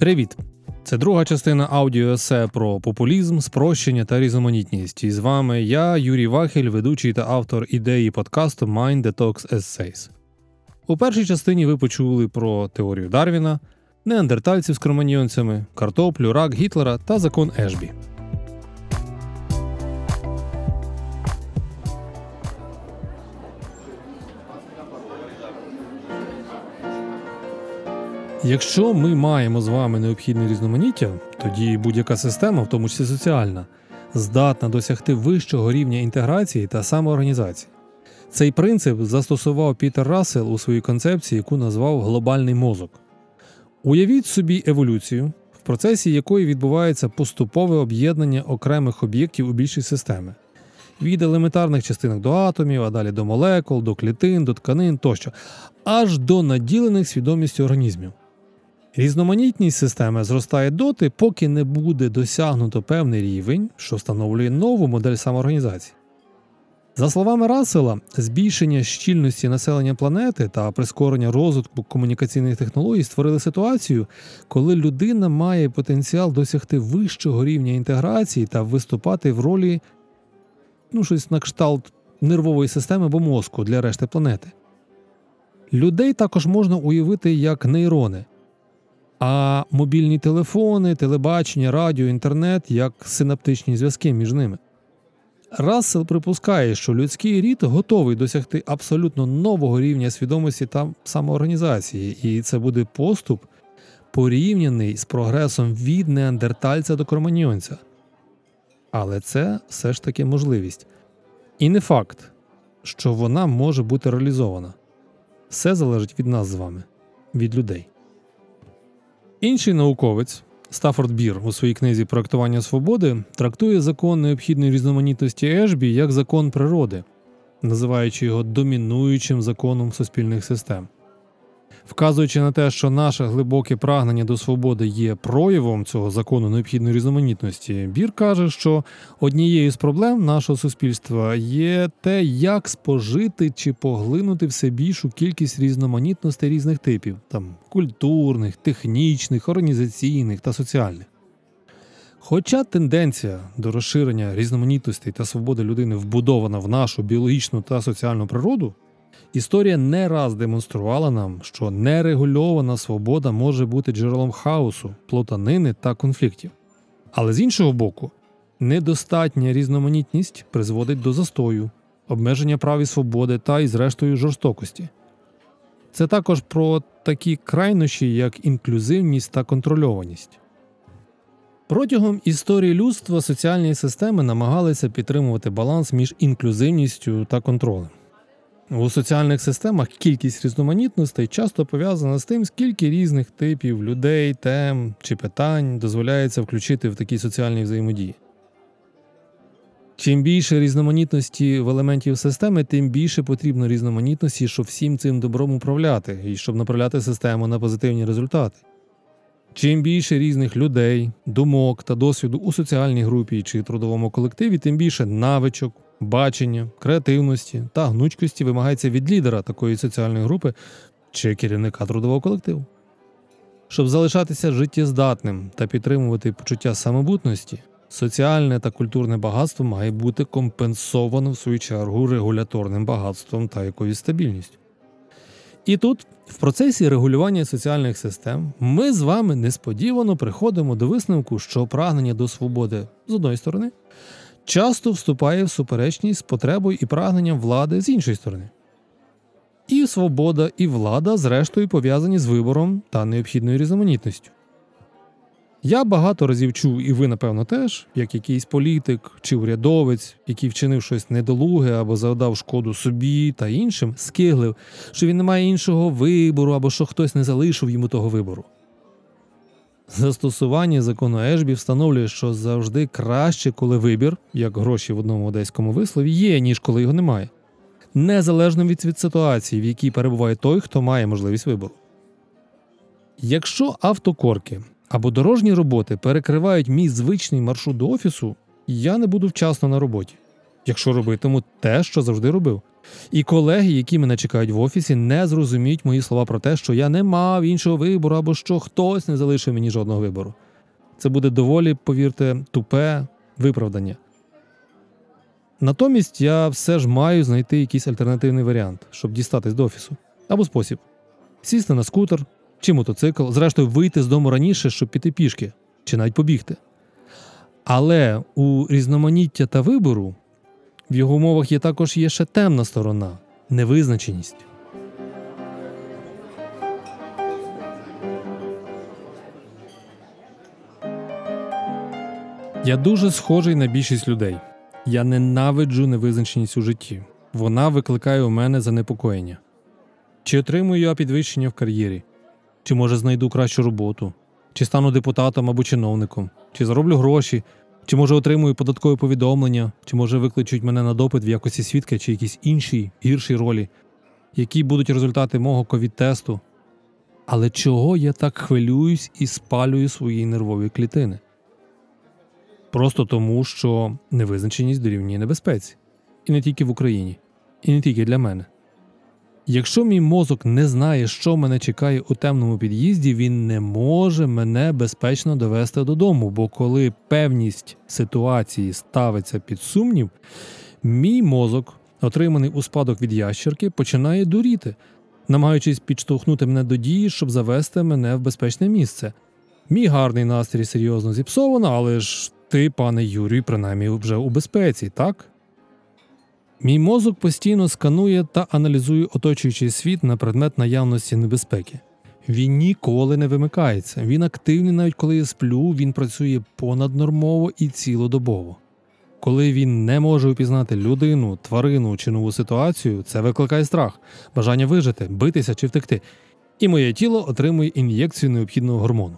Привіт! Це друга частина аудіо есе про популізм, спрощення та різноманітність. І з вами я, Юрій Вахель, ведучий та автор ідеї подкасту Mind Detox Essays. У першій частині ви почули про теорію Дарвіна, неандертальців з кроманьйонцями, картоплю, рак Гітлера та закон Ешбі. Якщо ми маємо з вами необхідне різноманіття, тоді будь-яка система, в тому числі соціальна, здатна досягти вищого рівня інтеграції та самоорганізації. Цей принцип застосував Пітер Рассел у своїй концепції, яку назвав глобальний мозок. Уявіть собі еволюцію, в процесі якої відбувається поступове об'єднання окремих об'єктів у більші системи. Від елементарних частинок до атомів, а далі до молекул, до клітин, до тканин тощо, аж до наділених свідомістю організмів. Різноманітність системи зростає доти, поки не буде досягнуто певний рівень, що встановлює нову модель самоорганізації. За словами Рассела, збільшення щільності населення планети та прискорення розвитку комунікаційних технологій створили ситуацію, коли людина має потенціал досягти вищого рівня інтеграції та виступати в ролі ну, щось на кшталт нервової системи або мозку для решти планети. Людей також можна уявити як нейрони, а мобільні телефони, телебачення, радіо, інтернет як синаптичні зв'язки між ними. Рассел припускає, що людський рід готовий досягти абсолютно нового рівня свідомості та самоорганізації, і це буде поступ, порівняний з прогресом від неандертальця до кроманьйонця. Але це все ж таки можливість. І не факт, що вона може бути реалізована. Все залежить від нас з вами, від людей. Інший науковець Стаффорд Бір у своїй книзі Проектування свободи трактує закон необхідної різноманітності Ешбі як закон природи, називаючи його домінуючим законом суспільних систем. Вказуючи на те, що наше глибоке прагнення до свободи є проявом цього закону необхідної різноманітності, бір каже, що однією з проблем нашого суспільства є те, як спожити чи поглинути все більшу кількість різноманітностей різних типів там культурних, технічних, організаційних та соціальних. Хоча тенденція до розширення різноманітностей та свободи людини вбудована в нашу біологічну та соціальну природу. Історія не раз демонструвала нам, що нерегульована свобода може бути джерелом хаосу, плутанини та конфліктів. Але з іншого боку, недостатня різноманітність призводить до застою, обмеження прав і свободи та і, зрештою, жорстокості. Це також про такі крайнощі, як інклюзивність та контрольованість. Протягом історії людства соціальні системи намагалися підтримувати баланс між інклюзивністю та контролем. У соціальних системах кількість різноманітностей часто пов'язана з тим, скільки різних типів людей, тем чи питань дозволяється включити в такі соціальні взаємодії. Чим більше різноманітності в елементів системи, тим більше потрібно різноманітності, щоб всім цим добром управляти і щоб направляти систему на позитивні результати. Чим більше різних людей, думок та досвіду у соціальній групі чи трудовому колективі, тим більше навичок, бачення, креативності та гнучкості вимагається від лідера такої соціальної групи чи керівника трудового колективу. Щоб залишатися життєздатним та підтримувати почуття самобутності, соціальне та культурне багатство має бути компенсовано в свою чергу регуляторним багатством та якоюсь стабільністю. І тут, в процесі регулювання соціальних систем, ми з вами несподівано приходимо до висновку, що прагнення до свободи з одної сторони часто вступає в суперечність з потребою і прагненням влади з іншої сторони. І свобода, і влада, зрештою, пов'язані з вибором та необхідною різноманітністю. Я багато разів чув, і ви, напевно, теж, як якийсь політик чи урядовець, який вчинив щось недолуге або завдав шкоду собі та іншим, скиглив, що він не має іншого вибору або що хтось не залишив йому того вибору. Застосування закону Ешбі встановлює, що завжди краще, коли вибір, як гроші в одному одеському вислові, є, ніж коли його немає, незалежно від, від ситуації, в якій перебуває той, хто має можливість вибору. Якщо автокорки або дорожні роботи перекривають мій звичний маршрут до офісу, я не буду вчасно на роботі, якщо робитиму те, що завжди робив. І колеги, які мене чекають в офісі, не зрозуміють мої слова про те, що я не мав іншого вибору або що хтось не залишив мені жодного вибору. Це буде доволі, повірте, тупе виправдання. Натомість я все ж маю знайти якийсь альтернативний варіант, щоб дістатись до офісу. Або спосіб: сісти на скутер чи мотоцикл, зрештою вийти з дому раніше, щоб піти пішки, чи навіть побігти. Але у різноманіття та вибору в його умовах є також є ще темна сторона невизначеність. Я дуже схожий на більшість людей. Я ненавиджу невизначеність у житті. Вона викликає у мене занепокоєння. Чи отримую я підвищення в кар'єрі, чи може знайду кращу роботу, чи стану депутатом або чиновником, чи зароблю гроші, чи може отримую податкові повідомлення, чи може викличуть мене на допит в якості свідка чи якісь іншій гіршій ролі, які будуть результати мого ковід-тесту. Але чого я так хвилююсь і спалюю свої нервові клітини? Просто тому, що невизначеність дорівнює небезпеці. І не тільки в Україні, і не тільки для мене. Якщо мій мозок не знає, що мене чекає у темному під'їзді, він не може мене безпечно довести додому, бо коли певність ситуації ставиться під сумнів, мій мозок, отриманий у спадок від ящерки, починає дуріти, намагаючись підштовхнути мене до дії, щоб завести мене в безпечне місце. Мій гарний настрій серйозно зіпсовано, але ж ти, пане Юрій, принаймні вже у безпеці, так? Мій мозок постійно сканує та аналізує оточуючий світ на предмет наявності небезпеки. Він ніколи не вимикається. Він активний, навіть коли я сплю, він працює понаднормово і цілодобово. Коли він не може упізнати людину, тварину чи нову ситуацію, це викликає страх, бажання вижити, битися чи втекти. І моє тіло отримує ін'єкцію необхідного гормону.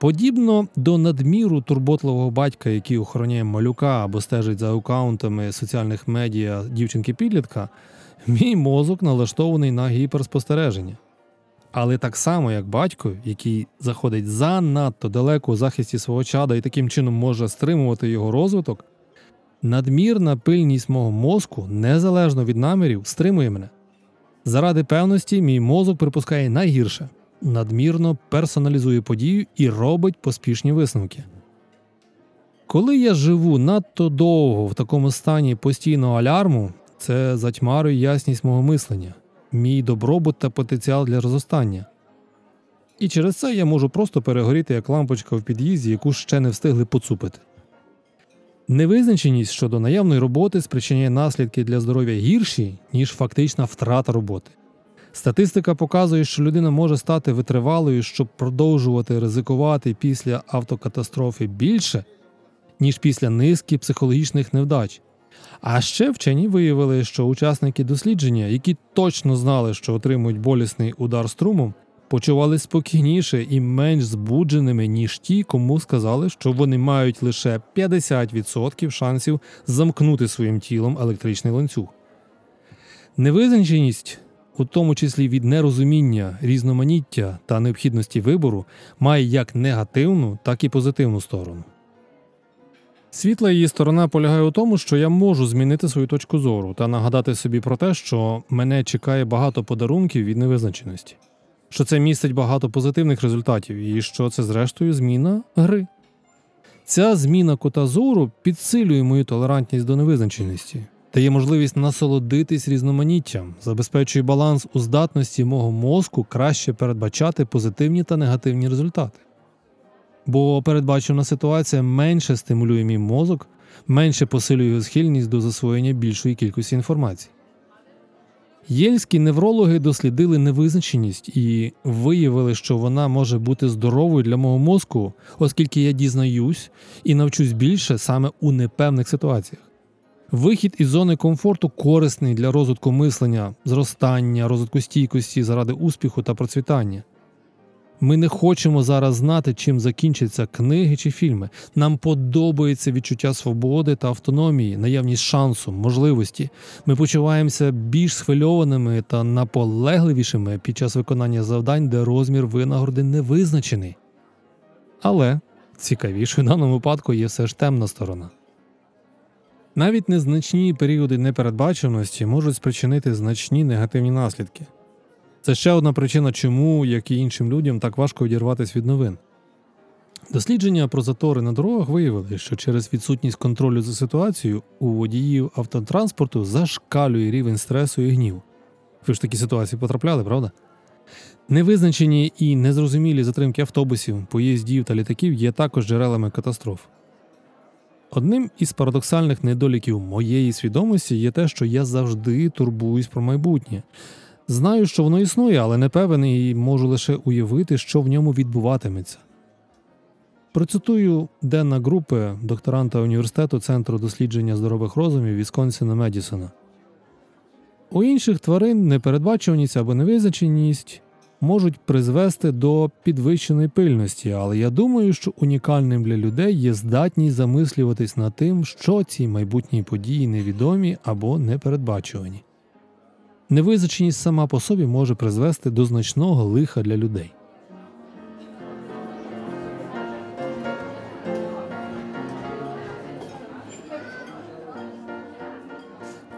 Подібно до надміру турботливого батька, який охороняє малюка або стежить за аккаунтами соціальних медіа дівчинки-підлітка, мій мозок налаштований на гіперспостереження. Але так само, як батько, який заходить занадто далеко у захисті свого чада і таким чином може стримувати його розвиток, надмірна пильність мого мозку, незалежно від намірів, стримує мене. Заради певності, мій мозок припускає найгірше надмірно персоналізує подію і робить поспішні висновки. Коли я живу надто довго в такому стані постійного алярму, це затьмарює ясність мого мислення, мій добробут та потенціал для розостання. І через це я можу просто перегоріти як лампочка в під'їзді, яку ще не встигли поцупити. Невизначеність щодо наявної роботи спричиняє наслідки для здоров'я гірші, ніж фактична втрата роботи. Статистика показує, що людина може стати витривалою, щоб продовжувати ризикувати після автокатастрофи більше, ніж після низки психологічних невдач. А ще вчені виявили, що учасники дослідження, які точно знали, що отримують болісний удар струмом, почували спокійніше і менш збудженими, ніж ті, кому сказали, що вони мають лише 50% шансів замкнути своїм тілом електричний ланцюг. Невизначеність у тому числі від нерозуміння, різноманіття та необхідності вибору, має як негативну, так і позитивну сторону. Світла її сторона полягає у тому, що я можу змінити свою точку зору та нагадати собі про те, що мене чекає багато подарунків від невизначеності, що це містить багато позитивних результатів і що це, зрештою, зміна гри. Ця зміна кота зору підсилює мою толерантність до невизначеності, дає можливість насолодитись різноманіттям, забезпечує баланс у здатності мого мозку краще передбачати позитивні та негативні результати. Бо передбачена ситуація менше стимулює мій мозок, менше посилює його схильність до засвоєння більшої кількості інформації. Єльські неврологи дослідили невизначеність і виявили, що вона може бути здоровою для мого мозку, оскільки я дізнаюсь і навчусь більше саме у непевних ситуаціях. Вихід із зони комфорту корисний для розвитку мислення, зростання, розвитку стійкості заради успіху та процвітання. Ми не хочемо зараз знати, чим закінчаться книги чи фільми. Нам подобається відчуття свободи та автономії, наявність шансу, можливості. Ми почуваємося більш схвильованими та наполегливішими під час виконання завдань, де розмір винагороди не визначений. Але цікавішою в даному випадку є все ж темна сторона. Навіть незначні періоди непередбаченості можуть спричинити значні негативні наслідки. Це ще одна причина, чому, як і іншим людям, так важко відірватися від новин. Дослідження про затори на дорогах виявили, що через відсутність контролю за ситуацією у водіїв автотранспорту зашкалює рівень стресу і гніву. Ви ж такі ситуації потрапляли, правда? Невизначені і незрозумілі затримки автобусів, поїздів та літаків є також джерелами катастроф. Одним із парадоксальних недоліків моєї свідомості є те, що я завжди турбуюсь про майбутнє. Знаю, що воно існує, але не певен і можу лише уявити, що в ньому відбуватиметься. Процитую Денна групи докторанта університету Центру дослідження здорових розумів Вісконсіна Медісона. У інших тварин непередбачуваність або невизначеність можуть призвести до підвищеної пильності, але я думаю, що унікальним для людей є здатність замислюватись над тим, що ці майбутні події невідомі або непередбачувані. Невизначеність сама по собі може призвести до значного лиха для людей.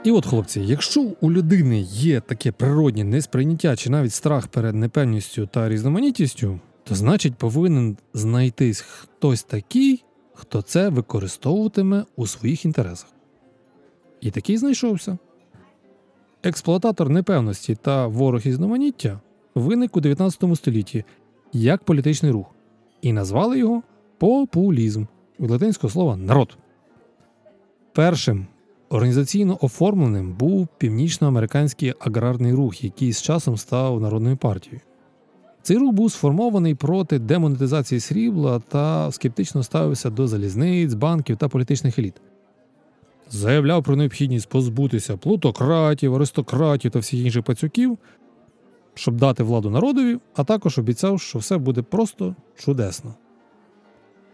І от, хлопці, якщо у людини є таке природнє несприйняття чи навіть страх перед непевністю та різноманітністю, то значить повинен знайтись хтось такий, хто це використовуватиме у своїх інтересах. І такий знайшовся. Експлуататор непевності та ворог різноманіття виник у 19 столітті як політичний рух, і назвали його популізм від латинського слова народ. Першим Організаційно оформленим був північноамериканський аграрний рух, який з часом став народною партією. Цей рух був сформований проти демонетизації срібла та скептично ставився до залізниць, банків та політичних еліт. Заявляв про необхідність позбутися плутократів, аристократів та всіх інших пацюків, щоб дати владу народові, а також обіцяв, що все буде просто чудесно.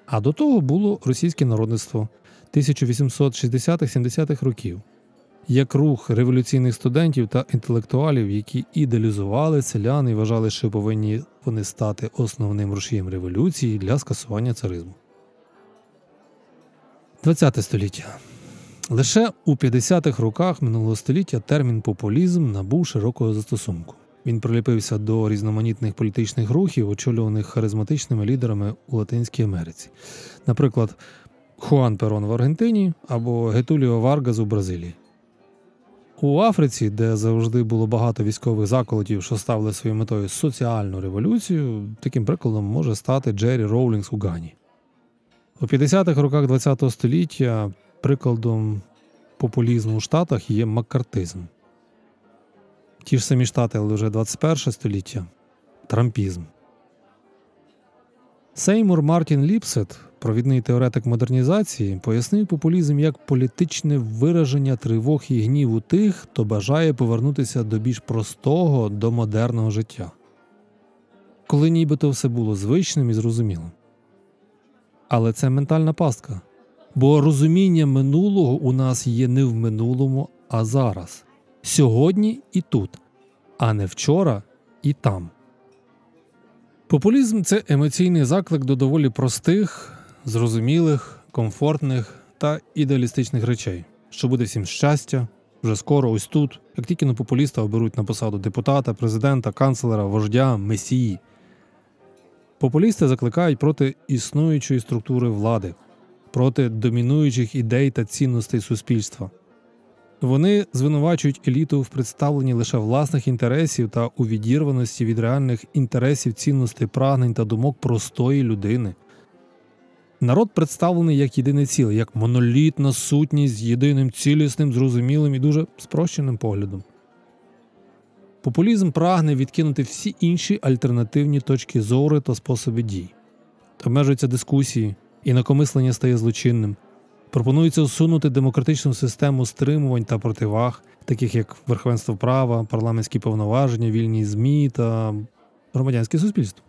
А до того було російське народництво, 1860-70-х років, як рух революційних студентів та інтелектуалів, які ідеалізували селян і вважали, що повинні вони стати основним рушієм революції для скасування царизму. ХХ століття лише у 50-х роках минулого століття термін популізм набув широкого застосунку. Він приліпився до різноманітних політичних рухів, очолюваних харизматичними лідерами у Латинській Америці. Наприклад, Хуан Перон в Аргентині або Гетуліо Варгас у Бразилії. У Африці, де завжди було багато військових заколотів, що ставили своєю метою соціальну революцію, таким прикладом може стати Джері Роулінгс у Гані. У 50-х роках ХХ століття прикладом популізму у Штатах є маккартизм. Ті ж самі штати, але вже 21 століття трампізм. Сеймур Мартін Ліпсет провідний теоретик модернізації, пояснив популізм як політичне вираження тривог і гніву тих, хто бажає повернутися до більш простого, до модерного життя, коли нібито все було звичним і зрозумілим. Але це ментальна пастка. Бо розуміння минулого у нас є не в минулому, а зараз, сьогодні і тут, а не вчора і там. Популізм це емоційний заклик до доволі простих, зрозумілих, комфортних та ідеалістичних речей, що буде всім щастя вже скоро, ось тут, як тільки на популіста оберуть на посаду депутата, президента, канцлера, вождя, месії. Популісти закликають проти існуючої структури влади, проти домінуючих ідей та цінностей суспільства. Вони звинувачують еліту в представленні лише власних інтересів та у відірваності від реальних інтересів цінностей прагнень та думок простої людини. Народ представлений як єдине ціле, як монолітна сутність з єдиним цілісним, зрозумілим і дуже спрощеним поглядом. Популізм прагне відкинути всі інші альтернативні точки зору та способи дій. Обмежуються дискусії, інакомислення стає злочинним. Пропонується усунути демократичну систему стримувань та противаг, таких як верховенство права, парламентські повноваження, вільні ЗМІ та громадянське суспільство.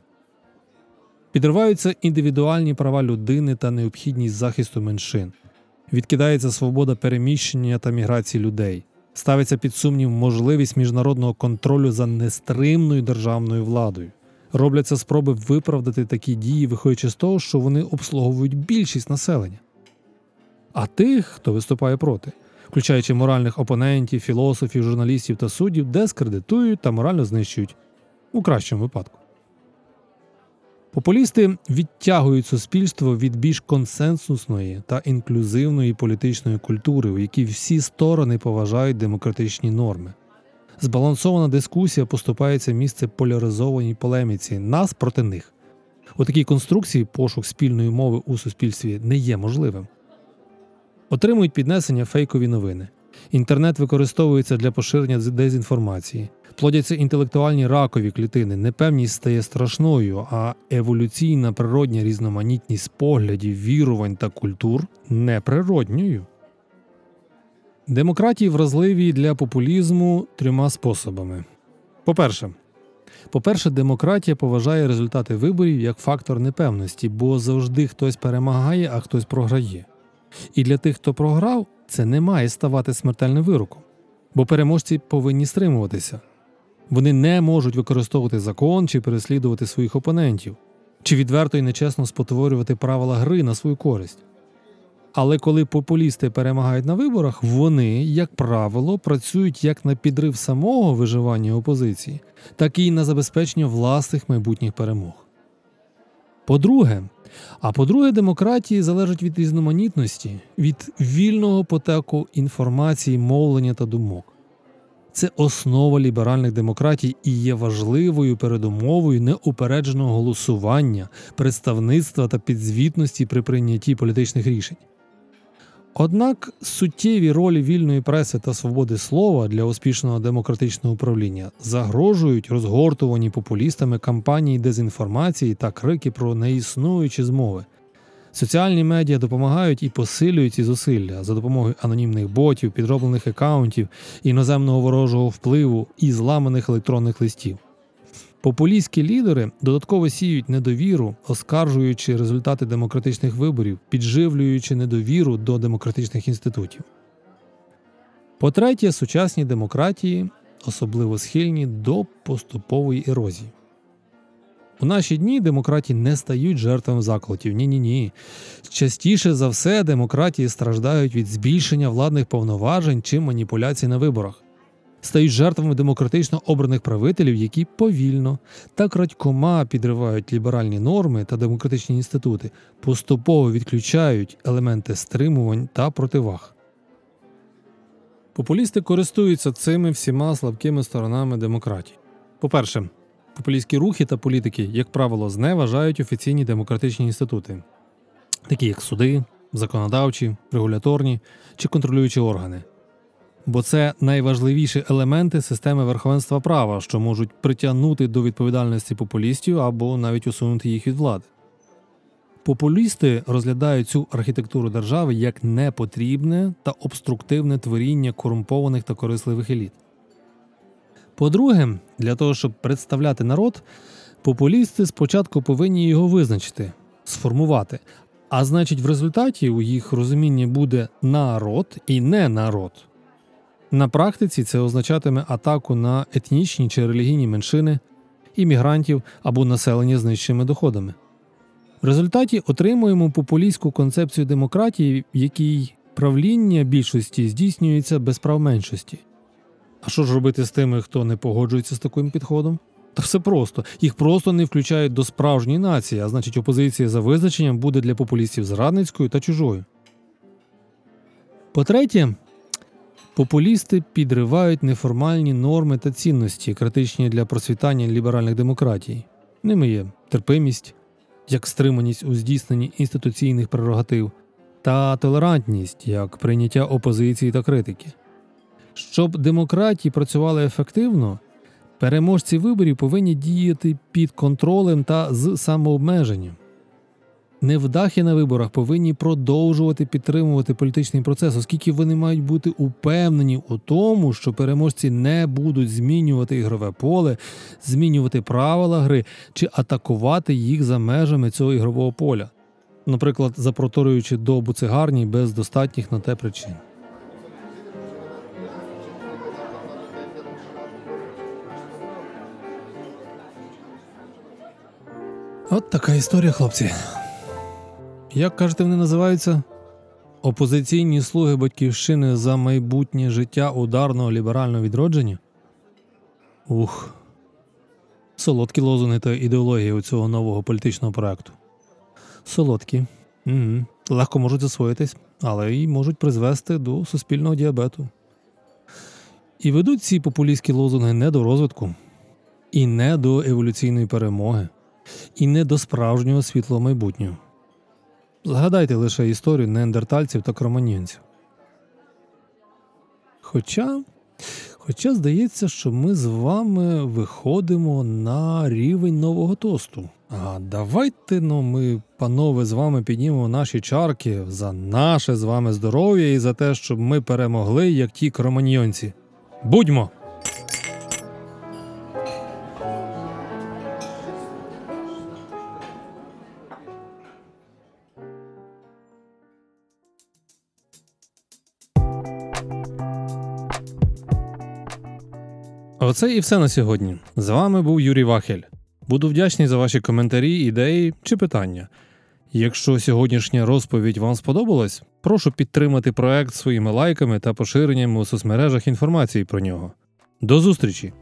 Підриваються індивідуальні права людини та необхідність захисту меншин, відкидається свобода переміщення та міграції людей, ставиться під сумнів можливість міжнародного контролю за нестримною державною владою. Робляться спроби виправдати такі дії, виходячи з того, що вони обслуговують більшість населення. а тих, хто виступає проти, включаючи моральних опонентів, філософів, журналістів та суддів, дискредитують та морально знищують у кращому випадку. Популісти відтягують суспільство від більш консенсусної та інклюзивної політичної культури, у якій всі сторони поважають демократичні норми. Збалансована дискусія поступається місце поляризованій полеміці нас проти них. У такій конструкції пошук спільної мови у суспільстві не є можливим. Отримують піднесення фейкові новини. Інтернет використовується для поширення дезінформації. Плодяться інтелектуальні ракові клітини, непевність стає страшною, а еволюційна природня різноманітність поглядів, вірувань та культур неприродньою. Демократії вразливі для популізму трьома способами. По-перше, по-перше, демократія поважає результати виборів як фактор непевності, бо завжди хтось перемагає, а хтось програє. І для тих, хто програв, це не має ставати смертельним вироком, бо переможці повинні стримуватися. Вони не можуть використовувати закон чи переслідувати своїх опонентів, чи відверто і нечесно спотворювати правила гри на свою користь. Але коли популісти перемагають на виборах, вони, як правило, працюють як на підрив самого виживання опозиції, так і на забезпечення власних майбутніх перемог. По-друге, а по-друге, демократії залежать від різноманітності, від вільного потеку інформації, мовлення та думок. Це основа ліберальних демократій і є важливою передумовою неупередженого голосування, представництва та підзвітності при прийнятті політичних рішень. Однак суттєві ролі вільної преси та свободи слова для успішного демократичного управління загрожують розгортувані популістами кампанії дезінформації та крики про неіснуючі змови. Соціальні медіа допомагають і посилюють ці зусилля за допомогою анонімних ботів, підроблених акаунтів, іноземного ворожого впливу і зламаних електронних листів. Популістські лідери додатково сіють недовіру, оскаржуючи результати демократичних виборів, підживлюючи недовіру до демократичних інститутів. По-третє, сучасні демократії особливо схильні до поступової ерозії. У наші дні демократії не стають жертвами заколотів. Ні, ні, ні. Частіше за все, демократії страждають від збільшення владних повноважень чи маніпуляцій на виборах стають жертвами демократично обраних правителів, які повільно та крадькома підривають ліберальні норми та демократичні інститути, поступово відключають елементи стримувань та противаг. Популісти користуються цими всіма слабкими сторонами демократії. По-перше, популістські рухи та політики, як правило, зневажають офіційні демократичні інститути, такі як суди, законодавчі, регуляторні чи контролюючі органи бо це найважливіші елементи системи верховенства права, що можуть притягнути до відповідальності популістів або навіть усунути їх від влади. Популісти розглядають цю архітектуру держави як непотрібне та обструктивне творіння корумпованих та корисливих еліт. По-друге, для того, щоб представляти народ, популісти спочатку повинні його визначити, сформувати, а значить, в результаті у їх розумінні буде народ і не народ. На практиці це означатиме атаку на етнічні чи релігійні меншини, іммігрантів або населення з нижчими доходами. В результаті отримуємо популістську концепцію демократії, в якій правління більшості здійснюється без прав меншості. А що ж робити з тими, хто не погоджується з таким підходом? Та все просто їх просто не включають до справжньої нації, а значить, опозиція за визначенням буде для популістів зрадницькою та чужою. По третє, Популісти підривають неформальні норми та цінності, критичні для просвітання ліберальних демократій. Ними є терпимість, як стриманість у здійсненні інституційних прерогатив, та толерантність як прийняття опозиції та критики. Щоб демократії працювали ефективно, переможці виборів повинні діяти під контролем та з самообмеженням. Невдахи на виборах повинні продовжувати підтримувати політичний процес, оскільки вони мають бути упевнені у тому, що переможці не будуть змінювати ігрове поле, змінювати правила гри чи атакувати їх за межами цього ігрового поля, наприклад, запроторюючи до буцегарні без достатніх на те причин. От така історія, хлопці. Як кажете, вони називаються? Опозиційні слуги батьківщини за майбутнє життя ударного ліберального відродження? Ух. Солодкі лозунги та ідеологія у цього нового політичного проекту. Солодкі. Угу. Легко можуть засвоїтись, але й можуть призвести до суспільного діабету. І ведуть ці популістські лозунги не до розвитку, і не до еволюційної перемоги, і не до справжнього світлого майбутнього. Згадайте лише історію неандертальців та кроманьйонців. Хоча, хоча здається, що ми з вами виходимо на рівень нового тосту. А давайте ну, ми, панове, з вами піднімемо наші чарки за наше з вами здоров'я і за те, щоб ми перемогли, як ті кроманьйонці. Будьмо! Оце і все на сьогодні. З вами був Юрій Вахель. Буду вдячний за ваші коментарі, ідеї чи питання. Якщо сьогоднішня розповідь вам сподобалась, прошу підтримати проект своїми лайками та поширенням у соцмережах інформації про нього. До зустрічі!